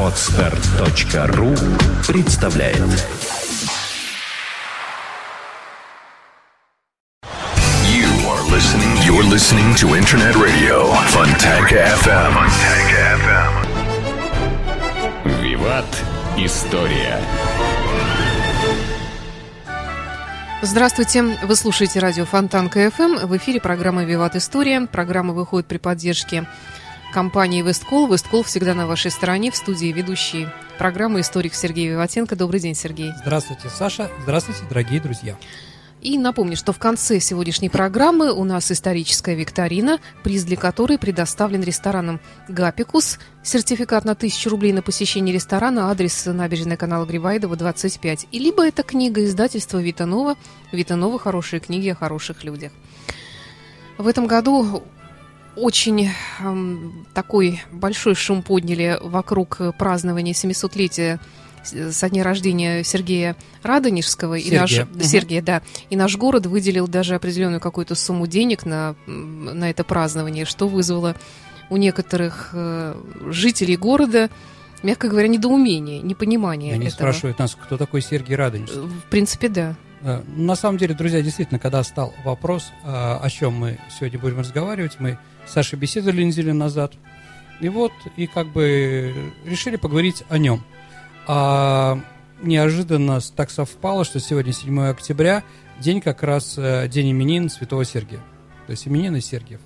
Отстар.ру представляет You are listening. You're listening to Internet Radio Fontanka FM. Fontanka FM. Виват История. Здравствуйте, вы слушаете радио Фонтан КФМ. В эфире программа «Виват История». Программа выходит при поддержке компании «Весткол». «Весткол» всегда на вашей стороне. В студии ведущий программы историк Сергей Виватенко. Добрый день, Сергей. Здравствуйте, Саша. Здравствуйте, дорогие друзья. И напомню, что в конце сегодняшней программы у нас историческая викторина, приз для которой предоставлен рестораном «Гапикус». Сертификат на 1000 рублей на посещение ресторана, адрес набережная канала Грибайдова, 25. И либо это книга издательства «Витанова». «Витанова» – хорошие книги о хороших людях. В этом году очень эм, такой большой шум подняли вокруг празднования 700-летия со дня рождения Сергея Радонежского. Сергея. И наш, Мгм. Сергея, да. И наш город выделил даже определенную какую-то сумму денег на, на это празднование, что вызвало у некоторых э, жителей города, мягко говоря, недоумение, непонимание Они этого. спрашивают нас, кто такой Сергей Радонежский. Э, В принципе, да. Э, На самом деле, друзья, действительно, когда стал вопрос, о чем мы сегодня будем разговаривать, мы Сашей беседовали неделю назад, и вот, и как бы решили поговорить о нем. А неожиданно так совпало, что сегодня 7 октября, день как раз, э, день именин Святого Сергия. То есть именины Сергиев.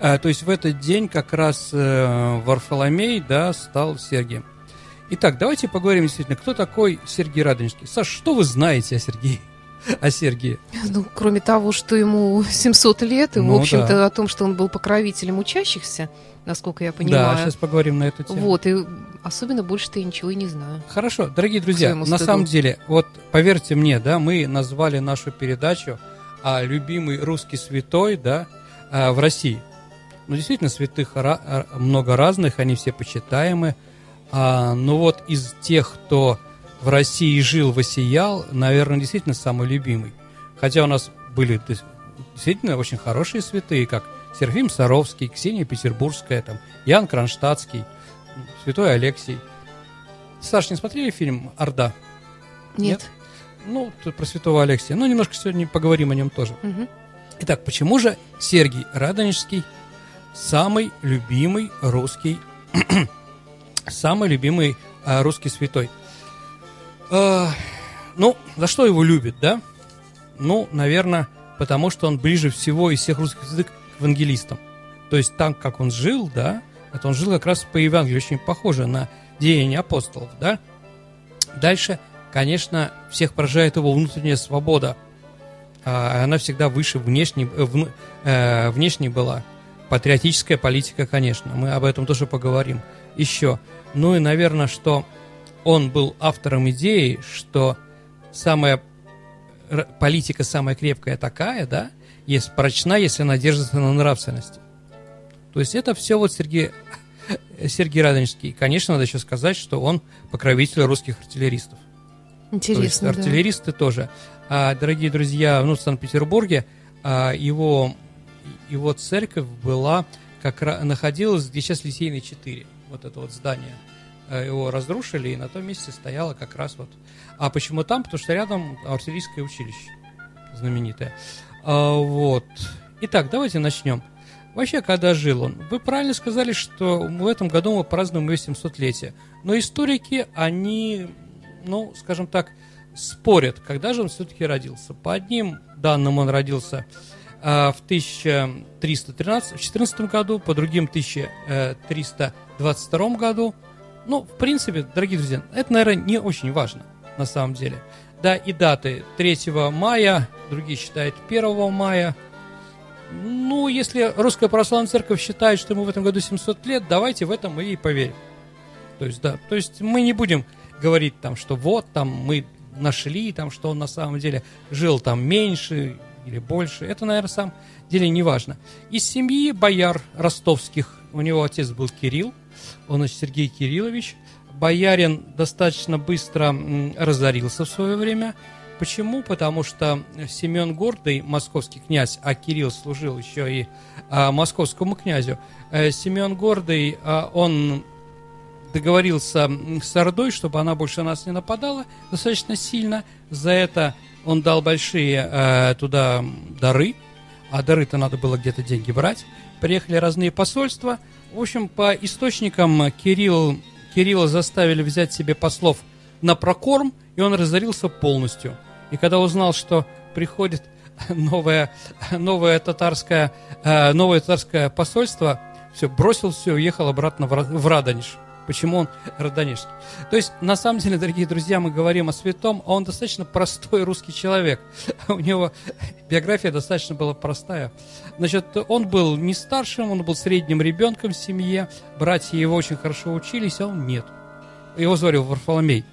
Э, То есть в этот день как раз э, Варфоломей, да, стал Сергием. Итак, давайте поговорим действительно, кто такой Сергей Радонежский. Саш, что вы знаете о Сергее? О Сергее? Ну, кроме того, что ему 700 лет, и, Ну, в общем-то, да. о том, что он был покровителем учащихся, насколько я понимаю. Да, сейчас поговорим на эту тему. Вот, и особенно больше-то я ничего и не знаю. Хорошо, дорогие друзья, на стыду. самом деле, вот поверьте мне, да, мы назвали нашу передачу а, «Любимый русский святой», да, а, в России. Ну, действительно, святых много разных, они все почитаемы. А, но вот из тех, кто в России жил, воссиял, наверное, действительно самый любимый. Хотя у нас были действительно очень хорошие святые, как Серафим Саровский, Ксения Петербургская, там, Ян Кронштадтский, святой Алексий. Саш, не смотрели фильм «Орда»? Нет. Ну, тут про святого Алексия. Ну, немножко сегодня поговорим о нем тоже. Мгм. Итак, почему же Сергий Радонежский самый любимый русский, самый любимый а, русский святой? А, ну, за что его любят, да? Ну, наверное, потому что он ближе всего из всех русских язык к евангелистам. То есть там, как он жил, да, это он жил как раз по Евангелию, очень похоже на деяния апостолов, да? Дальше, конечно, всех поражает его внутренняя свобода. А, Она всегда выше внешней, э, э, внешней была. Патриотическая политика, конечно, мы об этом тоже поговорим еще. Ну и, наверное, что он был автором идеи, что самая политика самая крепкая такая, да, есть прочна, если она держится на нравственности. То есть это все вот Сергей, Сергей Радонежский. Конечно, надо еще сказать, что он покровитель русских артиллеристов. То есть Интересно, да. артиллеристы тоже. А, дорогие друзья, ну, в Санкт-Петербурге а, его, его церковь была, как находилась, где сейчас Литейный 4, вот это вот здание. А, Его разрушили, и на том месте стояло как раз вот... А почему там? Потому что рядом артиллерийское училище знаменитое. А, вот. Итак, давайте начнем. Вообще, когда жил он? Вы правильно сказали, что в этом году мы празднуем его 700-летие. Но историки, они, ну, скажем так, спорят, когда же он все-таки родился. По одним данным он родился а, в 1314 году, по другим 1322 году. Ну, в принципе, дорогие друзья, это, наверное, не очень важно на самом деле. Да, и даты 3 мая, другие считают 1 мая. Ну, если Русская Православная Церковь считает, что ему в этом году 700 лет, давайте в этом мы и поверим. То есть, да, то есть мы не будем говорить там, что вот там мы нашли, там, что он на самом деле жил там меньше или больше. Это, наверное, на самом деле не важно. Из семьи бояр ростовских, у него отец был Кирилл, он, значит, Сергей Кириллович. Боярин достаточно быстро разорился в свое время. почему? Потому что Семен Гордый, московский князь, а Кирилл служил еще и а, московскому князю, а, Семен Гордый, а, он договорился с Ордой, чтобы она больше на нас не нападала достаточно сильно. За это он дал большие а, туда дары, а дары-то надо было где-то деньги брать. Приехали разные посольства. В общем, по источникам Кирилл, Кирилла заставили взять себе послов на прокорм, и он разорился полностью. И когда узнал, что приходит новое, новое, татарское, э, новое татарское посольство, все, бросил все, уехал обратно в Радонеж. Почему он родонежский? То есть, на самом деле, дорогие друзья, мы говорим о святом, а он достаточно простой русский человек. У него биография достаточно была простая. Значит, он был не старшим, он был средним ребенком в семье, братья его очень хорошо учились, а он нет. Его звали Варфоломей,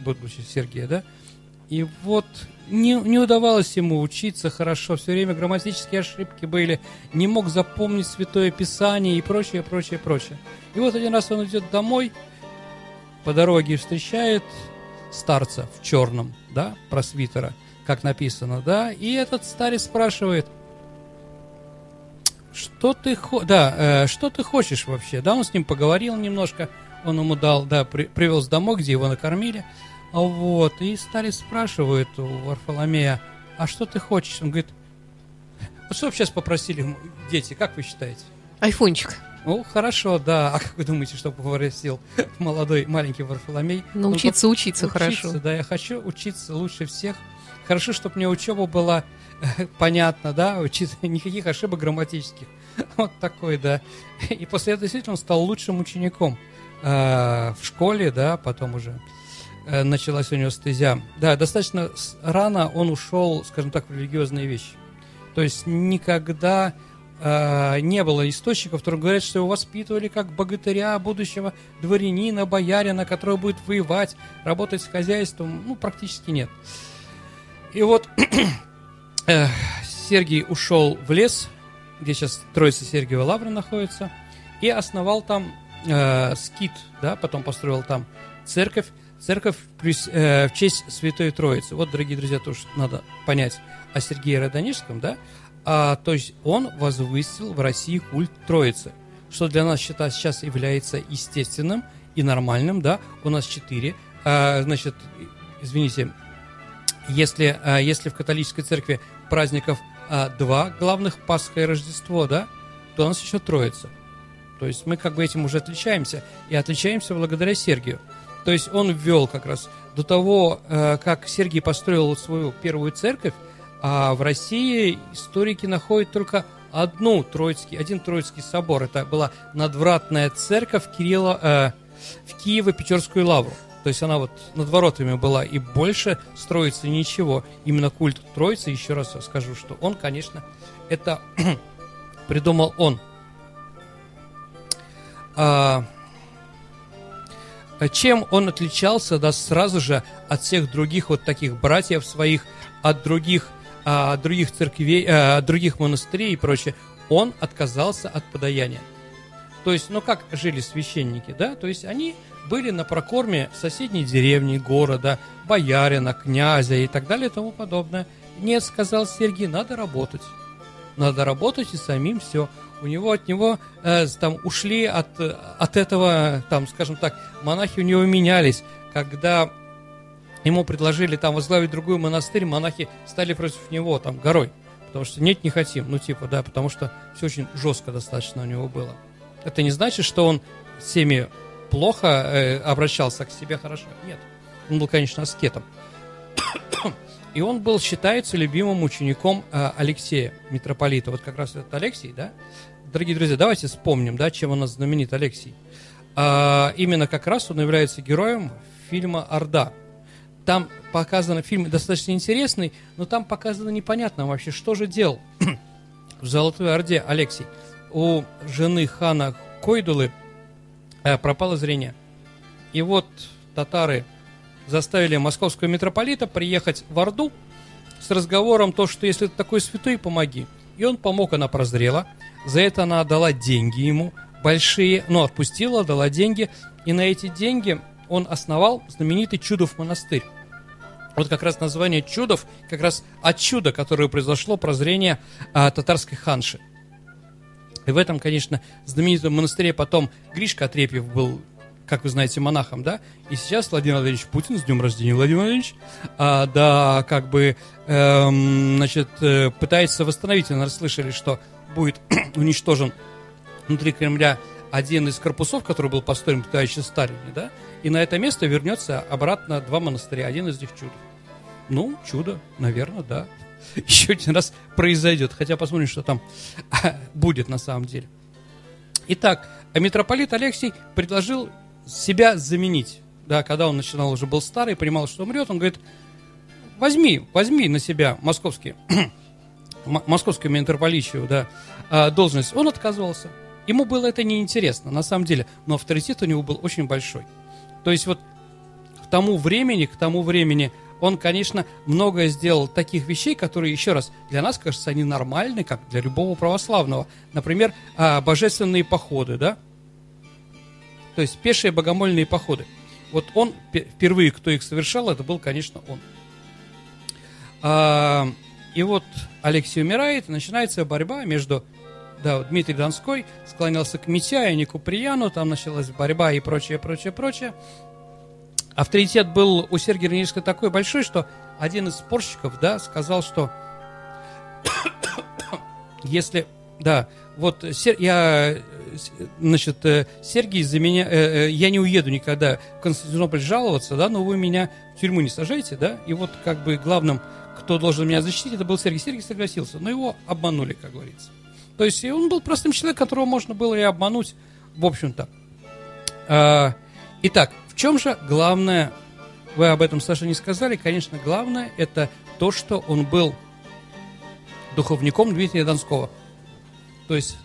будучи Сергея, да? И вот не, не удавалось ему учиться хорошо, все время грамматические ошибки были, не мог запомнить Святое Писание и прочее, прочее, прочее. И вот один раз он идет домой, по дороге встречает старца в черном, да, просвитера, как написано, да, и этот старец спрашивает, что ты, хо да, э, что ты хочешь вообще, да, он с ним поговорил немножко, он ему дал, да, при привез домой, где его накормили, вот, и старец спрашивает у Варфоломея, а что ты хочешь? Он говорит, ну что бы сейчас попросили дети, как вы считаете? Айфончик. Ну, хорошо, да. А как вы думаете, что попросил молодой маленький Варфоломей? Научиться Он, учиться, учиться хорошо. Да, я хочу учиться лучше всех. Хорошо, чтобы мне учеба была э, понятна, да, учиться, никаких ошибок грамматических. Вот такой, да. И после этого действительно он стал лучшим учеником э, в школе, да, потом уже началась у него стезя. Да, достаточно рано он ушел, скажем так, в религиозные вещи. То есть никогда э, не было источников, которые говорят, что его воспитывали как богатыря, будущего дворянина, боярина, который будет воевать, работать с хозяйством. Ну, практически нет. И вот э, Сергий ушел в лес, где сейчас Троица Сергиева Лавра находится, и основал там э, скит, да, потом построил там церковь, Церковь э, в честь Святой Троицы. Вот, дорогие друзья, тоже надо понять о Сергее Родонежском, да? А, то есть он возвысил в России культ Троицы, что для нас считать сейчас является естественным и нормальным, да? У нас четыре, а, значит, извините, если, а, если в католической церкви праздников а, два главных, Пасха и Рождество, да, то у нас еще Троица. То есть мы как бы этим уже отличаемся, и отличаемся благодаря Сергию. То есть он ввел как раз до того, э, как Сергий построил свою первую церковь, а в России историки находят только одну Троицкий, один Троицкий собор. Это была надвратная церковь Кирилла э, в Киево-Печерскую лавру. То есть она вот над воротами была, и больше строится ничего. Именно культ Троицы, еще раз скажу, что он, конечно, это придумал он. А, чем он отличался, да, сразу же от всех других вот таких братьев своих, от других, а, от других церквей, а, от других монастырей и прочее, он отказался от подаяния. То есть, ну как жили священники, да? То есть они были на прокорме соседней деревни, города, боярина, князя и так далее и тому подобное. Нет, сказал Сергий, надо работать. Надо работать и самим все у него от него э, там ушли от, от этого, там, скажем так, монахи у него менялись. Когда ему предложили там возглавить другой монастырь, монахи стали против него там горой. Потому что нет, не хотим. Ну, типа, да, потому что все очень жестко достаточно у него было. Это не значит, что он всеми плохо э, обращался, к себе хорошо. Нет. Он был, конечно, аскетом. И он был, считается, любимым учеником э, Алексея, митрополита. Вот как раз этот Алексей, да? Дорогие друзья, давайте вспомним, да, чем у нас знаменит Алексей. А, именно как раз он является героем фильма «Орда». Там показано, фильм достаточно интересный, но там показано непонятно вообще, что же делал в Золотой Орде Алексей. У жены хана Койдулы э, пропало зрение. И вот татары заставили московского митрополита приехать в Орду с разговором то, что если ты такой святой, помоги. И он помог, она прозрела. За это она отдала деньги ему, большие, ну, отпустила, дала деньги. И на эти деньги он основал знаменитый Чудов монастырь. Вот как раз название чудов, как раз от чуда, которое произошло прозрение а, татарской ханши. И в этом, конечно, знаменитом монастыре потом Гришка Отрепьев был, как вы знаете, монахом, да? И сейчас Владимир Владимирович Путин, с днем рождения, Владимир Владимирович, а, да, как бы, эм, значит, э, пытается восстановить, наверное, слышали, что будет уничтожен внутри Кремля один из корпусов, который был построен при товарище Сталине, да, и на это место вернется обратно два монастыря, один из них чудо. Ну, чудо, наверное, да. Еще один раз произойдет, хотя посмотрим, что там будет на самом деле. Итак, митрополит Алексей предложил себя заменить. Да, когда он начинал, уже был старый, понимал, что умрет, он говорит, возьми, возьми на себя московский, московскую митрополичью, да, а, должность. Он отказывался. Ему было это неинтересно, на самом деле, но авторитет у него был очень большой. То есть вот к тому времени, к тому времени он, конечно, многое сделал таких вещей, которые, еще раз, для нас, кажется, они нормальны, как для любого православного. Например, а, божественные походы, да? То есть пешие богомольные походы. Вот он, впервые, кто их совершал, это был, конечно, он. А, и вот Алексей умирает, и начинается борьба между да, Дмитрий Донской склонялся к Митяю, к Куприяну, там началась борьба и прочее, прочее, прочее. Авторитет был у Сергия Раневского такой большой, что один из спорщиков, да, сказал, что если, да, вот я, значит, э, Сергей за меня, э, э, я не уеду никогда в Константинополь жаловаться, да, но вы меня в тюрьму не сажаете, да, и вот как бы главным, кто должен меня защитить, это был Сергей. Сергей согласился, но его обманули, как говорится. То есть он был простым человеком, которого можно было и обмануть, в общем-то. А, итак, в чем же главное, вы об этом, Саша, не сказали, конечно, главное это то, что он был духовником Дмитрия Донского. То есть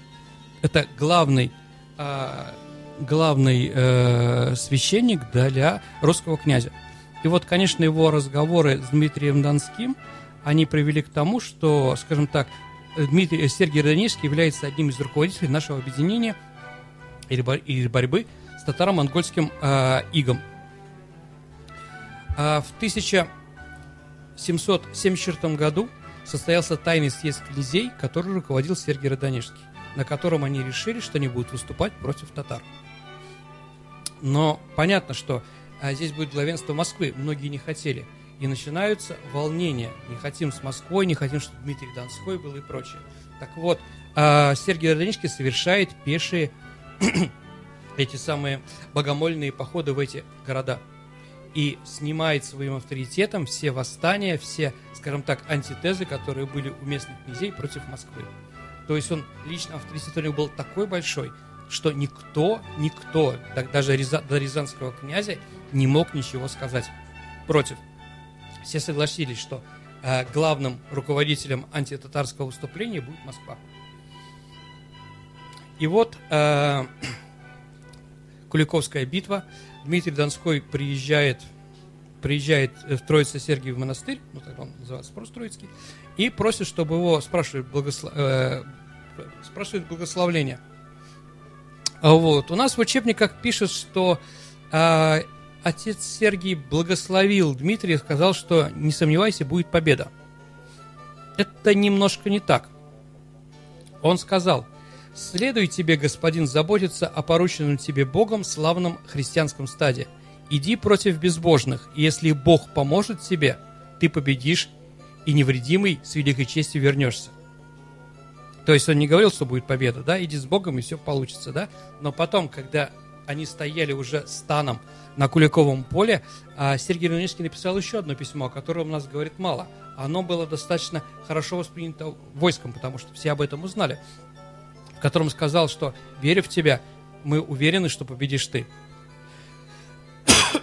это главный, а, главный э, священник для русского князя. И вот, конечно, его разговоры с Дмитрием Донским, они привели к тому, что, скажем так, Дмитрий, Сергей Родонежский является одним из руководителей нашего объединения или борьбы с татаро-монгольским э, игом. А в 1774 году состоялся тайный съезд князей, который руководил Сергей Родонежский, на котором они решили, что они будут выступать против татар. Но понятно, что а, здесь будет главенство Москвы, многие не хотели – и начинаются волнения. Не хотим с Москвой, не хотим, чтобы Дмитрий Донской был и прочее. Так вот, а, Сергей Родонички совершает пешие эти самые богомольные походы в эти города и снимает своим авторитетом все восстания, все, скажем так, антитезы, которые были у местных князей против Москвы. То есть он лично авторитет у него был такой большой, что никто, никто, даже до рязанского князя не мог ничего сказать против все согласились, что э, главным руководителем антитатарского выступления будет Москва. И вот э, Куликовская битва. Дмитрий Донской приезжает, приезжает в Троице-Сергиев монастырь, ну тогда он называется просто Троицкий, и просит, чтобы его спрашивают, благослов... э, спрашивают благословление. Вот. У нас в учебниках пишет, что э, отец Сергий благословил Дмитрия и сказал, что не сомневайся, будет победа. Это немножко не так. Он сказал, следуй тебе, господин, заботиться о порученном тебе Богом славном христианском стаде. Иди против безбожных, и если Бог поможет тебе, ты победишь и невредимый с великой честью вернешься. То есть он не говорил, что будет победа, да, иди с Богом и все получится, да. Но потом, когда они стояли уже станом на Куликовом поле, а Сергей Леонидовский написал еще одно письмо, о котором у нас говорит мало. Оно было достаточно хорошо воспринято войском, потому что все об этом узнали, в котором сказал, что «веря в тебя, мы уверены, что победишь ты».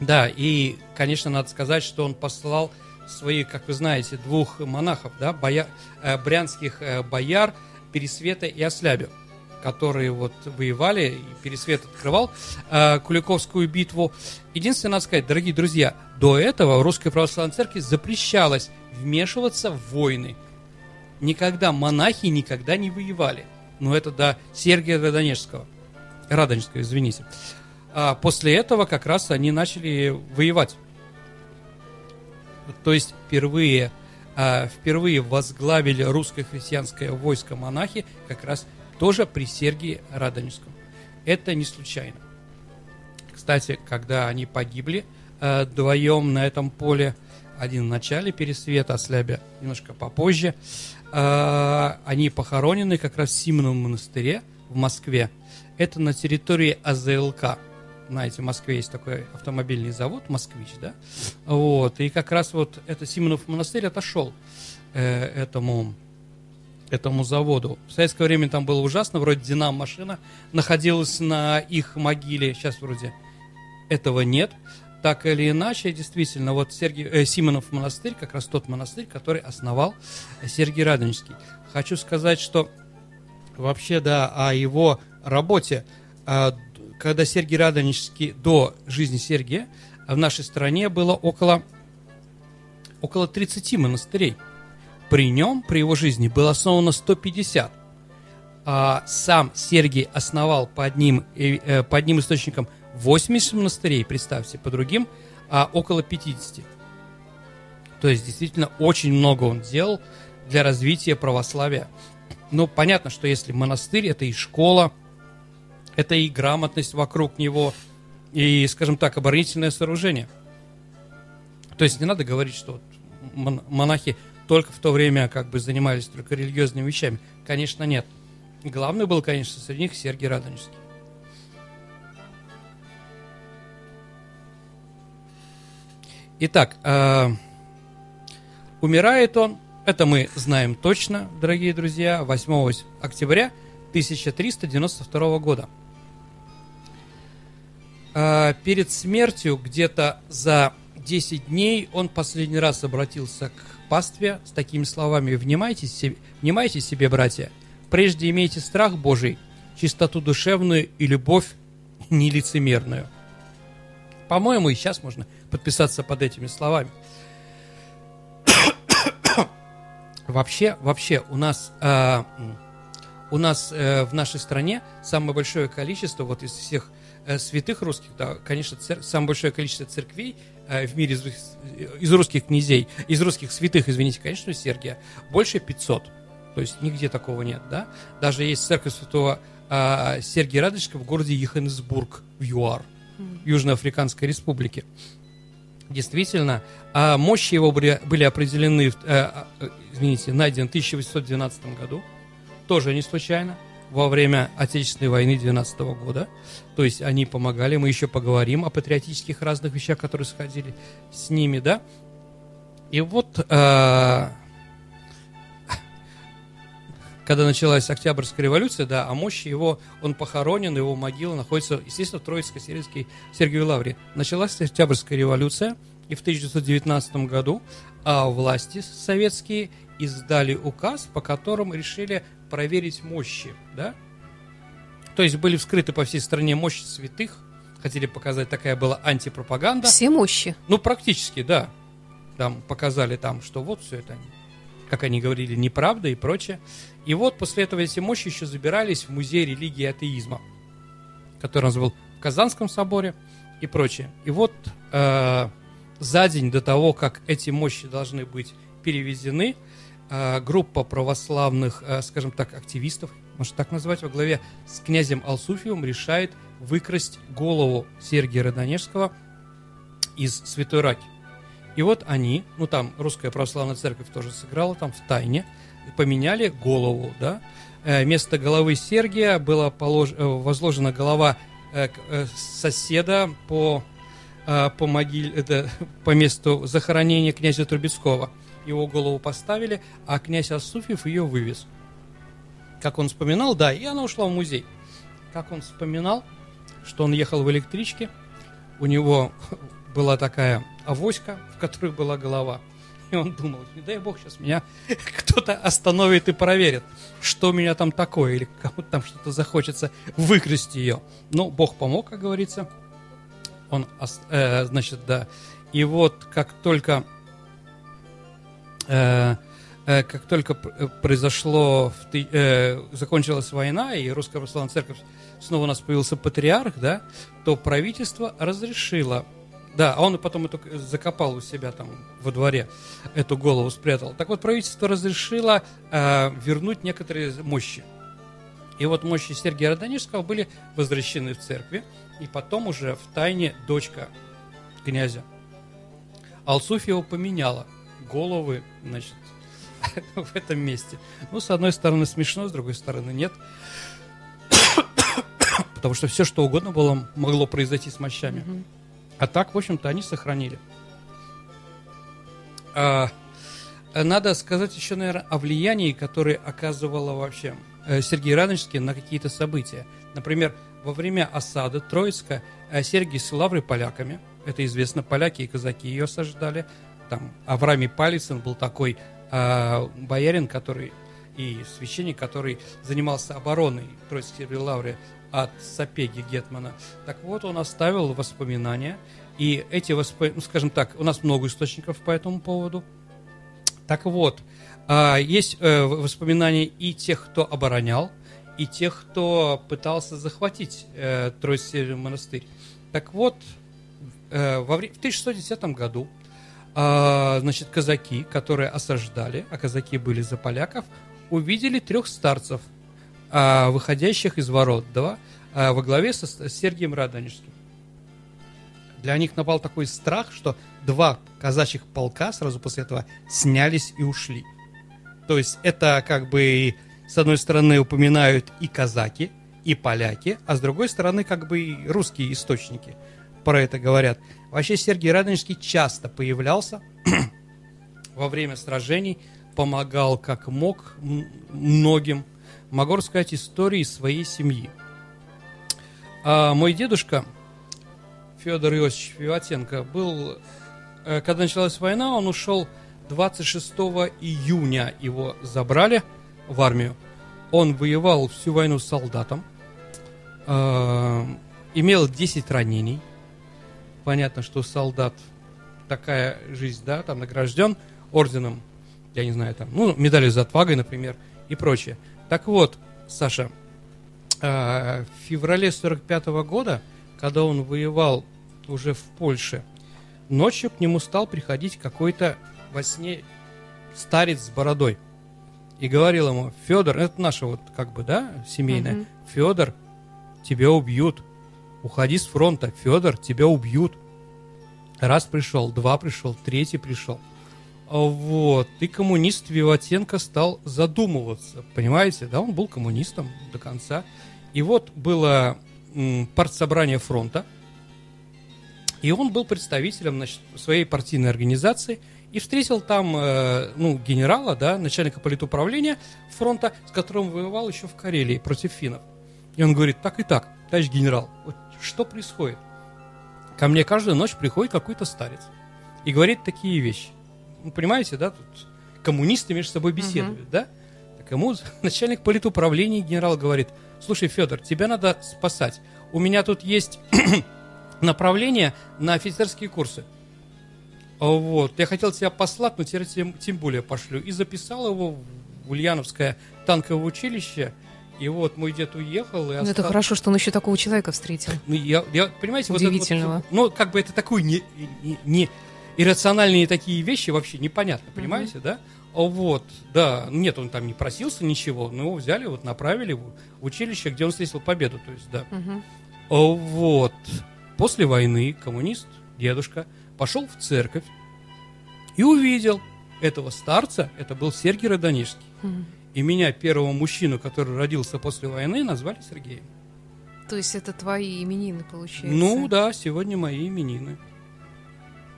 Да, и, конечно, надо сказать, что он послал своих, как вы знаете, двух монахов, да, боя, э, брянских э, бояр Пересвета и Ослябю которые вот воевали, и Пересвет открывал э, Куликовскую битву. Единственное, надо сказать, дорогие друзья, до этого Русской Православной Церкви запрещалось вмешиваться в войны. Никогда монахи никогда не воевали. Но это до Сергия Радонежского. Радонежского, извините. А после этого как раз они начали воевать. То есть впервые, а, впервые возглавили русское христианское войско монахи как раз тоже при Сергии Радонежском. Это не случайно. Кстати, когда они погибли э, вдвоем на этом поле, один в начале Пересвета, а Слябя немножко попозже, э, они похоронены как раз в Симоновом монастыре в Москве. Это на территории АЗЛК. Знаете, в Москве есть такой автомобильный завод, Москвич, да? Вот, и как раз вот это Симонов монастырь отошел э, этому этому заводу. В советское время там было ужасно, вроде Динамо-машина находилась на их могиле, сейчас вроде этого нет. Так или иначе, действительно, вот Сергей, э, Симонов монастырь, как раз тот монастырь, который основал Сергей Радонежский. Хочу сказать, что вообще, да, о его работе, а, когда Сергей Радонежский, до жизни Сергия, в нашей стране было около, около 30 монастырей. При нем, при его жизни, было основано 150. А сам Сергий основал по одним, э, по одним источникам 80 монастырей, представьте, по другим а около 50. То есть, действительно, очень много он делал для развития православия. Ну, понятно, что если монастырь, это и школа, это и грамотность вокруг него, и, скажем так, оборонительное сооружение. То есть не надо говорить, что монахи только в то время как бы занимались только религиозными вещами. Конечно, нет. Главный был, конечно, среди них Сергий Радонежский. Итак, э, умирает он, это мы знаем точно, дорогие друзья, 8 октября 1392 года. Э, перед смертью, где-то за 10 дней, он последний раз обратился к пастве с такими словами «Внимайте себе, внимайте себе, братья, прежде имейте страх Божий, чистоту душевную и любовь нелицемерную». По-моему, и сейчас можно подписаться под этими словами. вообще, вообще у нас, э, у нас э, в нашей стране самое большое количество, вот из всех святых русских, да, конечно, цер- самое большое количество церквей э, в мире из, из русских князей, из русских святых, извините, конечно, Сергия, больше 500. То есть нигде такого нет, да? Даже есть церковь святого э, Сергия Радочка в городе Йоханнесбург в ЮАР, Южноафриканской республике действительно, а мощи его были, были определены, э, э, извините, найдены в 1812 году, тоже не случайно, во время Отечественной войны 12 года. То есть они помогали, мы еще поговорим о патриотических разных вещах, которые сходили с ними, да. И вот, э, когда началась Октябрьская революция, да, а мощи его, он похоронен, его могила находится, естественно, в Троицко-Сирийской Сергиевой Лавре. Началась Октябрьская революция, и в 1919 году а, власти советские издали указ, по которому решили проверить мощи, да? То есть были вскрыты по всей стране мощи святых, хотели показать, такая была антипропаганда. Все мощи? Ну, практически, да. Там показали там, что вот все это, как они говорили, неправда и прочее. И вот после этого эти мощи еще забирались в музей религии и атеизма, который у нас был в Казанском соборе и прочее. И вот э, за день до того, как эти мощи должны быть перевезены, группа православных, э, скажем так, активистов, можно так назвать, во главе с князем Алсуфиевым решает выкрасть голову Сергия Родонежского из Святой Раки. И вот они, ну там русская православная церковь тоже сыграла там в тайне, поменяли голову, да. Э, вместо головы Сергия была полож... Э, возложена голова э, соседа по, по могиле, это, по месту захоронения князя Трубецкого. Его голову поставили, а князь Асуфьев ее вывез. Как он вспоминал, да, и она ушла в музей. Как он вспоминал, что он ехал в электричке, у него была такая авоська, в которой была голова – и он думал, не дай бог, сейчас меня кто-то остановит и проверит, что у меня там такое, или кому-то там что-то захочется выкрасть ее. Ну, бог помог, как говорится. Он, э, значит, да. И вот как только, э, э, как только э, произошло, в, э, закончилась война, и Русская Православная Церковь снова у нас появился патриарх, да, то правительство разрешило Да, а он потом это закопал у себя там во дворе, эту голову спрятал. Так вот, правительство разрешило э, вернуть некоторые мощи. И вот мощи Сергия Родонежского были возвращены в церкви, и потом уже в тайне дочка князя Алсуфьева поменяла головы, значит, в этом месте. Ну, с одной стороны смешно, с другой стороны нет. Потому что все, что угодно было, могло произойти с мощами. А так, в общем-то, они сохранили. А, надо сказать еще, наверное, о влиянии, которое оказывало вообще э, Сергей Радонежский на какие-то события. Например, во время осады Троицка э, Сергий с Лаврой поляками, это известно, поляки и казаки ее осаждали, там Авраамий Палицын был такой э, боярин, который и священник, который занимался обороной Троицкой лавры от Сапеги Гетмана. Так вот, он оставил воспоминания, и эти воспоминания, ну, скажем так, у нас много источников по этому поводу. Так вот, э, есть э, воспоминания и тех, кто оборонял, и тех, кто пытался захватить э, Троицкий монастырь. Так вот, э, во, в 1610 году а, значит, казаки, которые осаждали, а казаки были за поляков, увидели трех старцев, а, выходящих из ворот, да, а, во главе со с Сергием Радонежским. Для них напал такой страх, что два казачьих полка сразу после этого снялись и ушли. То есть это как бы с одной стороны упоминают и казаки, и поляки, а с другой стороны как бы и русские источники про это говорят. Вообще Сергей Радонежский часто появлялся во время сражений, помогал как мог многим. Могу рассказать истории своей семьи. А мой дедушка Федор Иосифович Фиватенко был, э, когда началась война, он ушел 26 июня, его забрали в армию. Он воевал всю войну с солдатом, э, имел 10 ранений – понятно, что солдат такая жизнь, да, там награжден орденом, я не знаю, там, ну, медалью за отвагой, например, и прочее. Так вот, Саша, э, в феврале 45 -го года, когда он воевал уже в Польше, ночью к нему стал приходить какой-то во сне старец с бородой. И говорил ему, Федор, это наше вот как бы, да, семейное, угу. Федор, тебя убьют, Уходи с фронта, Федор, тебя убьют. Раз пришел, два пришел, третий пришел. Вот. И коммунист Виватенко стал задумываться. Понимаете, да, он был коммунистом до конца. И вот было партсобрание фронта. И он был представителем значит, своей партийной организации и встретил там э, ну, генерала, да, начальника политуправления фронта, с которым воевал еще в Карелии против финнов. И он говорит, так и так, товарищ генерал, вот что происходит? Ко мне каждую ночь приходит какой-то старец и говорит такие вещи. Ну, понимаете, да, тут коммунисты между собой беседуют, uh-huh. да? Так ему начальник политуправления генерал говорит, слушай, Федор, тебя надо спасать. У меня тут есть направление на офицерские курсы. Вот, я хотел тебя послать, но теперь тем, тем более пошлю. И записал его в Ульяновское танковое училище – и вот мой дед уехал. И остался... Это хорошо, что он еще такого человека встретил. Ну, я, я, понимаете, Удивительного. Вот вот, ну, как бы это такой не, не, не иррациональные такие вещи вообще непонятно, понимаете, mm-hmm. да? Вот, да, нет, он там не просился ничего, но его взяли, вот направили в училище, где он встретил победу, то есть, да. Угу. Вот, после войны коммунист, дедушка, пошел в церковь и увидел этого старца, это был Сергий Родонежский. Угу. И меня, первого мужчину, который родился после войны, назвали Сергеем. То есть это твои именины, получается? Ну да, сегодня мои именины.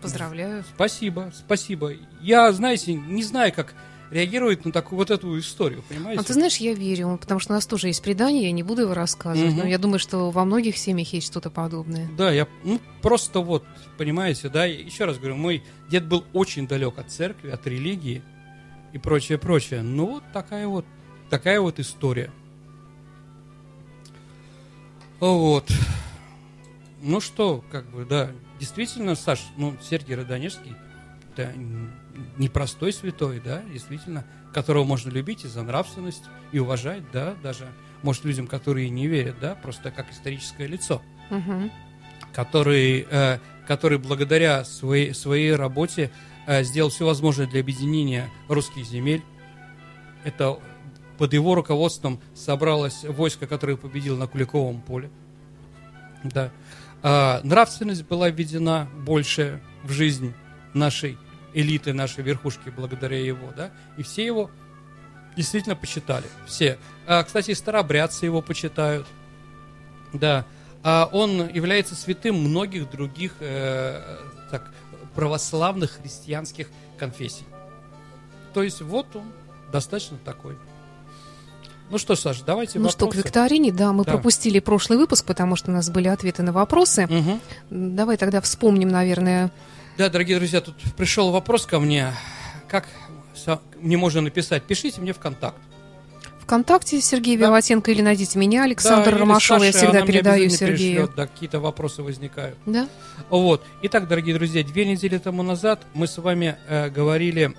Поздравляю. Спасибо, спасибо. Я, знаете, не знаю, как реагирует на такую вот эту историю, понимаете? А ты знаешь, я верю, потому что у нас тоже есть предание, я не буду его рассказывать, угу. но я думаю, что во многих семьях есть что-то подобное. Да, я, ну, просто вот, понимаете, да, еще раз говорю, мой дед был очень далек от церкви, от религии, и прочее, прочее. Ну, вот такая вот, такая вот история. Вот. Ну что, как бы, да, действительно, Саш, ну, Сергий Родонежский, это непростой святой, да, действительно, которого можно любить и за нравственность, и уважать, да, даже, может, людям, которые не верят, да, просто как историческое лицо, угу. который, э, который благодаря своей, своей работе э, сделал все возможное для объединения русских земель. Это под его руководством собралось войско, которое победило на Куликовом поле. Да. А, нравственность была введена больше в жизнь нашей элиты, нашей верхушки благодаря его, да, и все его действительно почитали, все. А, кстати, старобрядцы его почитают, да. А он является святым многих других э, так, православных христианских конфессий. То есть вот он достаточно такой. Ну что, Саша, давайте Ну вопросы. что, к викторине, да, мы Да. пропустили прошлый выпуск, потому что у нас были ответы на вопросы. Мгм. Давай тогда вспомним, наверное, Да, дорогие друзья, тут пришел вопрос ко мне. Как мне можно написать? Пишите мне в контакт. ВКонтакте Сергей Да. Виватенко или найдите меня, Александр Да, Ромашова, я всегда передаю Сергею. пришлет, Да, какие-то вопросы возникают. Да? Вот. Итак, дорогие друзья, две недели тому назад мы с вами э, говорили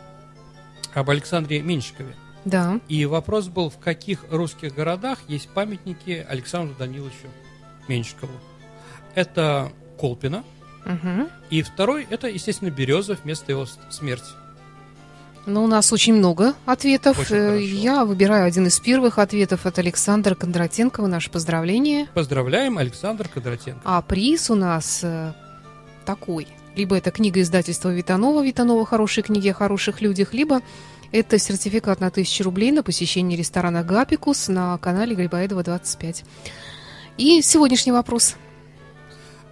об Александре Меньшикове. Да. И вопрос был, в каких русских городах есть памятники Александру Даниловичу Меньшикову. Это Колпино. Мгм. И второй, это, естественно, Березов, место его смерти. Ну, у нас очень много ответов. Очень Э. Я выбираю один из первых ответов от Александра Кондратенкова. Наше поздравление. Поздравляем, Александр Кондратенко. А приз у нас э, такой. Либо это книга издательства Витанова, Витанова «Хорошие книги о хороших людях», либо это сертификат на 1000 рублей на посещение ресторана «Гапикус» на канале Грибоедова 25. И сегодняшний вопрос.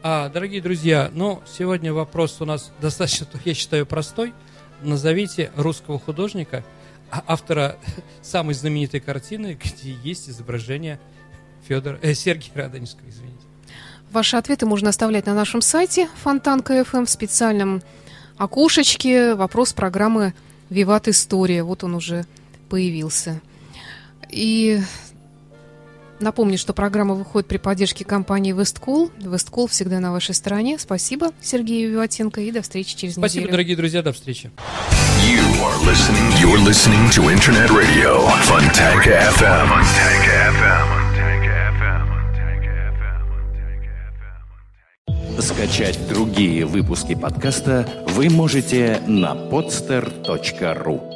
А, дорогие друзья, ну, сегодня вопрос у нас достаточно, я считаю, простой. Назовите русского художника, а- автора самой знаменитой картины, где есть изображение Федора, э, Сергея Радонежского, извините. Ваши ответы можно оставлять на нашем сайте Фонтанка.фм в специальном окошечке. Вопрос программы «Виват История». Вот он уже появился. И напомню, что программа выходит при поддержке компании Весткол. Весткол всегда на вашей стороне. Спасибо Сергею Виватенко и до встречи через Спасибо, неделю. дорогие друзья, до встречи. You are listening. You're listening to Internet Radio Funtanka FM. Funtanka FM. Funtanka FM. Funtanka FM. Funtanka FM. Скачать другие выпуски подкаста вы можете на podster.ru